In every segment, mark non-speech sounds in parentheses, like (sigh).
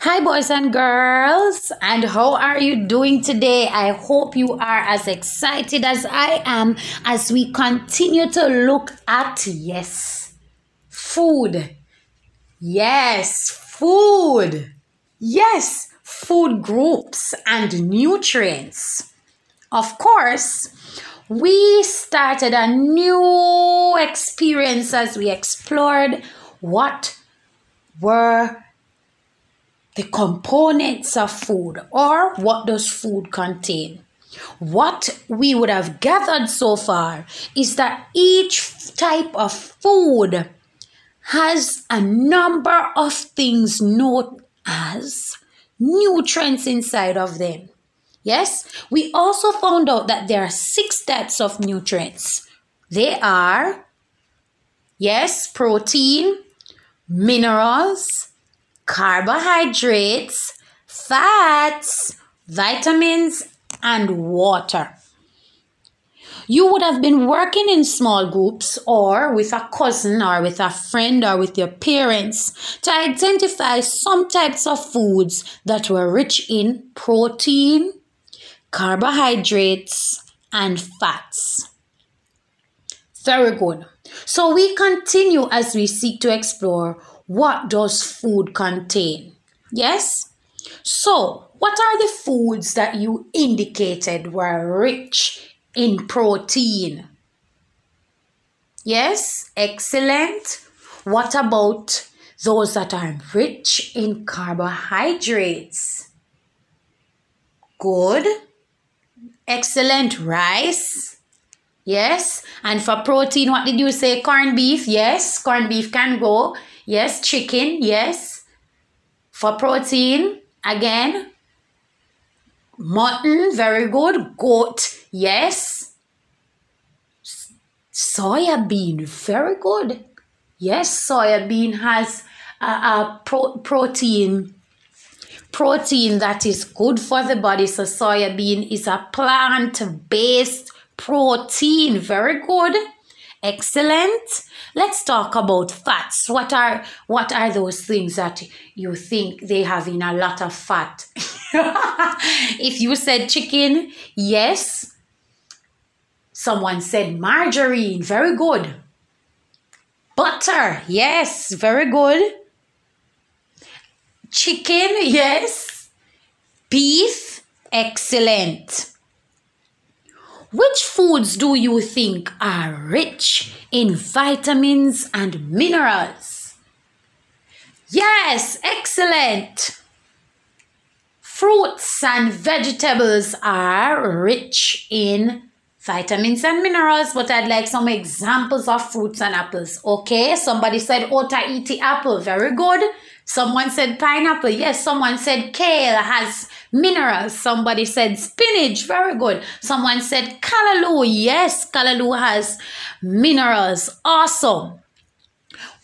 Hi, boys and girls, and how are you doing today? I hope you are as excited as I am as we continue to look at, yes, food. Yes, food. Yes, food groups and nutrients. Of course, we started a new experience as we explored what were the components of food or what does food contain. What we would have gathered so far is that each type of food has a number of things known as nutrients inside of them. Yes, we also found out that there are six types of nutrients. They are, yes, protein, minerals, carbohydrates, fats, vitamins, and water. You would have been working in small groups or with a cousin or with a friend or with your parents to identify some types of foods that were rich in protein, carbohydrates, and fats. Very good. So we continue as we seek to explore what does food contain? Yes? So, what are the foods that you indicated were rich in protein? Yes, excellent. What about those that are rich in carbohydrates? Good. Excellent. Rice. Yes. And for protein, what did you say? Corned beef. Yes. Corned beef can go. Yes, chicken, yes. For protein, again, mutton, very good. Goat, yes. Soya bean, very good. Yes, soya bean has a, a pro- protein protein that is good for the body. So soya bean is a plant-based protein. Very good. Excellent. Let's talk about fats. What are what are those things that you think they have in a lot of fat? (laughs) if you said chicken, yes. Someone said margarine, very good. Butter, yes, very good. Chicken, yes. Beef, excellent. Which foods do you think are rich in vitamins and minerals? Yes, excellent. Fruits and vegetables are rich in vitamins and minerals, but I'd like some examples of fruits and apples. Okay, somebody said oh, Otaheite apple, very good. Someone said pineapple. Yes, someone said kale has minerals. Somebody said spinach. Very good. Someone said callaloo. Yes, callaloo has minerals. Awesome.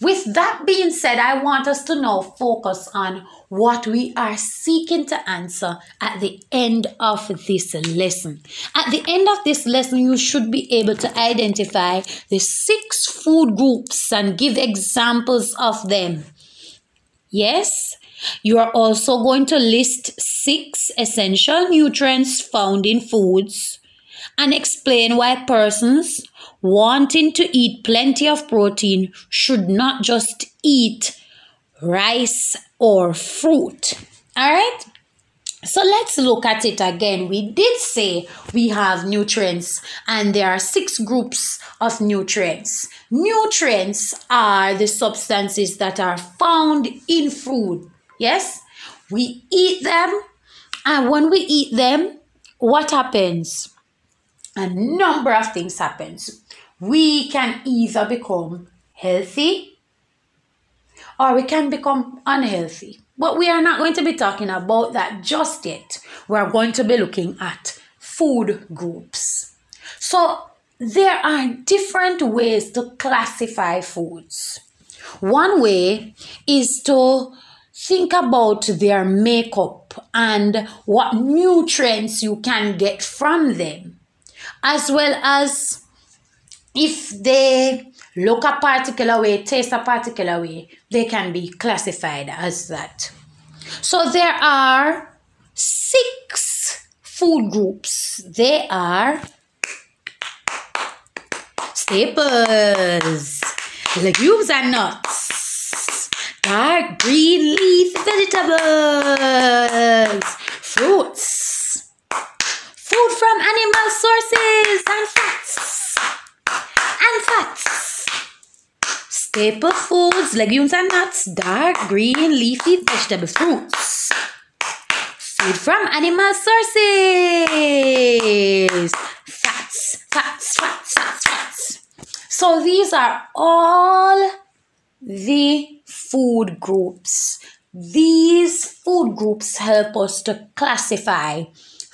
With that being said, I want us to now focus on what we are seeking to answer at the end of this lesson. At the end of this lesson, you should be able to identify the six food groups and give examples of them. Yes, you are also going to list six essential nutrients found in foods and explain why persons wanting to eat plenty of protein should not just eat rice or fruit. All right? So let's look at it again. We did say we have nutrients, and there are six groups of nutrients. Nutrients are the substances that are found in food. Yes? We eat them, and when we eat them, what happens? A number of things happens. We can either become healthy or we can become unhealthy. But we are not going to be talking about that just yet. We're going to be looking at food groups. So there are different ways to classify foods. One way is to think about their makeup and what nutrients you can get from them, as well as if they look a particular way, taste a particular way, they can be classified as that. So there are six food groups. They are staples, legumes and nuts, dark green leaf vegetables, fruits, food from animal sources and fats, and fats. Staple foods, legumes and nuts, dark green leafy vegetable fruits. Food from animal sources. Fats, fats, fats, fats, fats. So these are all the food groups. These food groups help us to classify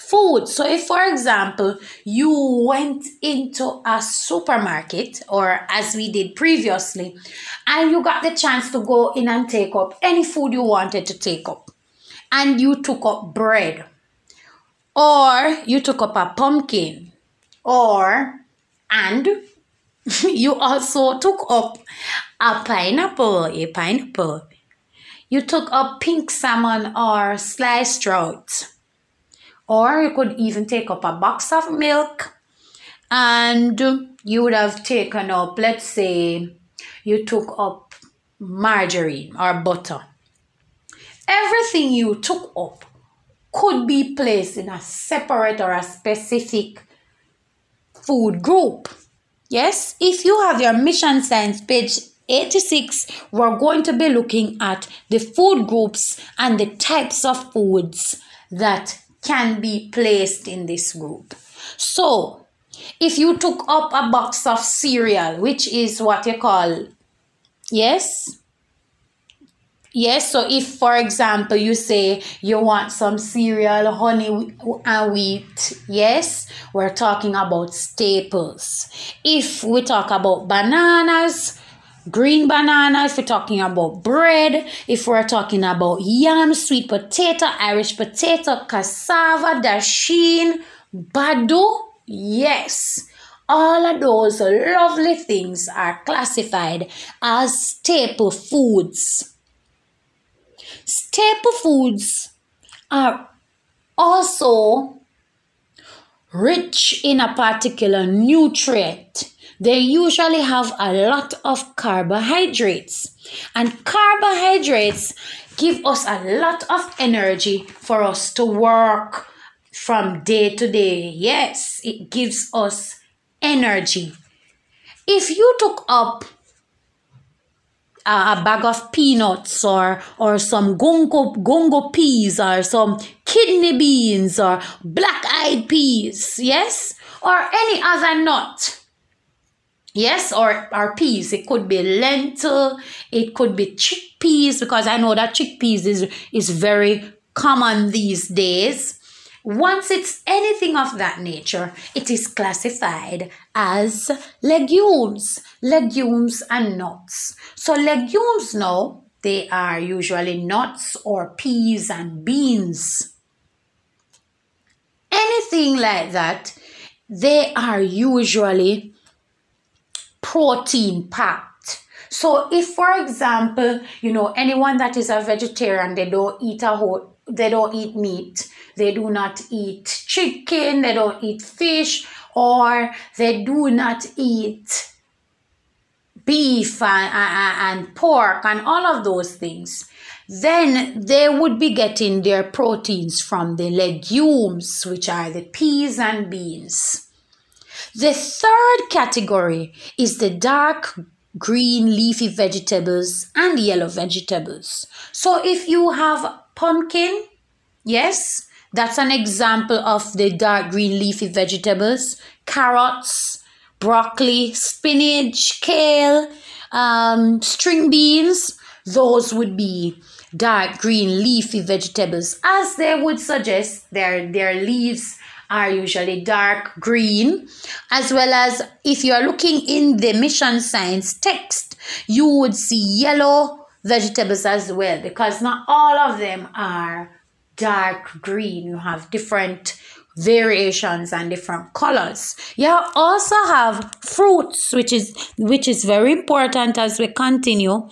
food. So, if for example, you went into a supermarket, or as we did previously, and you got the chance to go in and take up any food you wanted to take up, and you took up bread, or you took up a pumpkin, or and (laughs) you also took up a pineapple, a pineapple. You took up pink salmon or sliced trout or you could even take up a box of milk and you would have taken up, let's say, you took up margarine or butter. Everything you took up could be placed in a separate or a specific food group. Yes, if you have your mission science page 86, we're going to be looking at the food groups and the types of foods that can be placed in this group. So, if you took up a box of cereal, which is what you call, yes? Yes, so if, for example, you say you want some cereal, honey and wheat, yes, we're talking about staples. If we talk about bananas, green banana, if we're talking about bread, if we're talking about yam, sweet potato, Irish potato, cassava, dasheen, bado, yes. All of those lovely things are classified as staple foods. Staple foods are also rich in a particular nutrient they usually have a lot of carbohydrates. And carbohydrates give us a lot of energy for us to work from day to day. Yes, it gives us energy. If you took up a bag of peanuts or or some gongo gongo peas or some kidney beans or black eyed peas yes or any other nut Yes, or, or peas. It could be lentil, it could be chickpeas, because I know that chickpeas is, is very common these days. Once it's anything of that nature, it is classified as legumes, legumes and nuts. So, legumes now, they are usually nuts or peas and beans. Anything like that, they are usually protein packed. So if for example, you know, anyone that is a vegetarian, they don't eat a whole they don't eat meat, they do not eat chicken, they don't eat fish, or they do not eat beef and, and, and pork and all of those things then they would be getting their proteins from the legumes, which are the peas and beans. The third category is the dark green leafy vegetables and yellow vegetables. So if you have pumpkin, yes, that's an example of the dark green leafy vegetables, carrots, broccoli, spinach, kale, um, string beans, those would be dark green leafy vegetables. As they would suggest, their, their leaves are usually dark green, as well as if you are looking in the mission science text, you would see yellow vegetables as well, because not all of them are dark green. You have different variations and different colors. You also have fruits, which is which is very important as we continue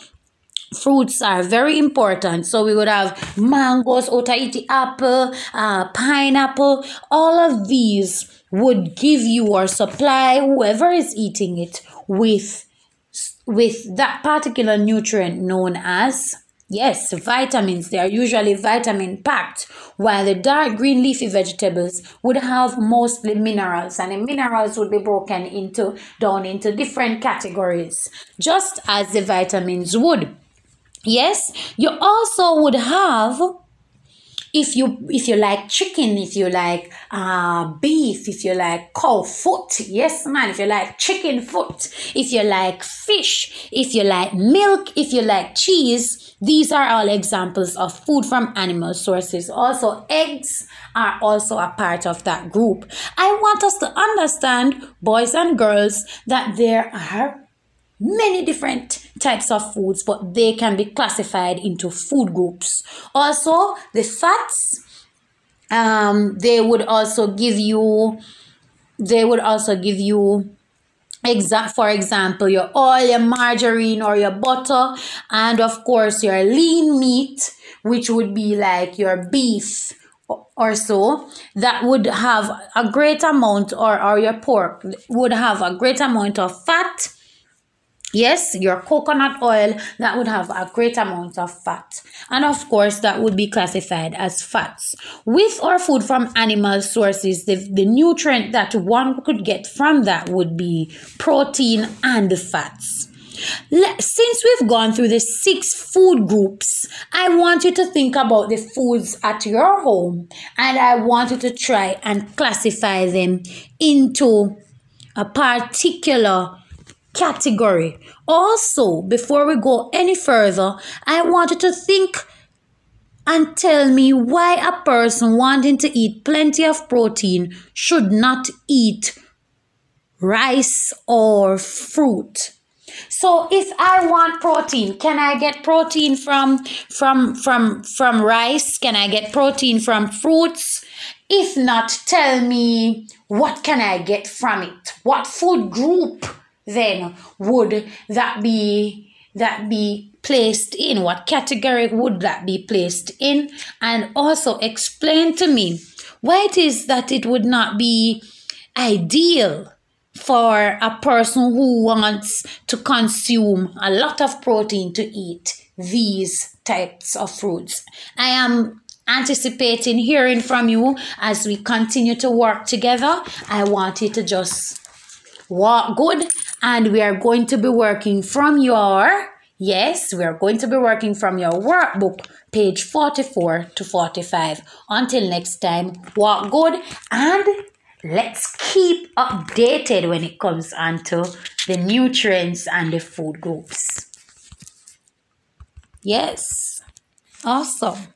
fruits are very important. So we would have mangoes, Otaheite apple, uh, pineapple. All of these would give you or supply whoever is eating it with with that particular nutrient known as yes vitamins they are usually vitamin packed while the dark green leafy vegetables would have mostly minerals and the minerals would be broken into down into different categories just as the vitamins would Yes, you also would have if you if you like chicken, if you like uh, beef, if you like cow foot, yes man, if you like chicken foot, if you like fish, if you like milk, if you like cheese, these are all examples of food from animal sources. Also, eggs are also a part of that group. I want us to understand, boys and girls, that there are many different types of foods, but they can be classified into food groups. Also, the fats, um, they would also give you, they would also give you exact for example your oil your margarine or your butter and of course your lean meat which would be like your beef or so that would have a great amount or, or your pork would have a great amount of fat Yes, your coconut oil that would have a great amount of fat. And of course, that would be classified as fats. With our food from animal sources, the, the nutrient that one could get from that would be protein and fats. Since we've gone through the six food groups, I want you to think about the foods at your home and I want you to try and classify them into a particular category. Also, before we go any further, I want you to think and tell me why a person wanting to eat plenty of protein should not eat rice or fruit. So if I want protein, can I get protein from from from from rice? Can I get protein from fruits? If not, tell me what can I get from it? What food group then would that be that be placed in? What category would that be placed in? And also explain to me why it is that it would not be ideal for a person who wants to consume a lot of protein to eat these types of fruits i am anticipating hearing from you as we continue to work together. I want you to just walk good and we are going to be working from your yes we are going to be working from your workbook page 44 to 45 until next time walk good and let's keep updated when it comes onto the nutrients and the food groups. Yes. Awesome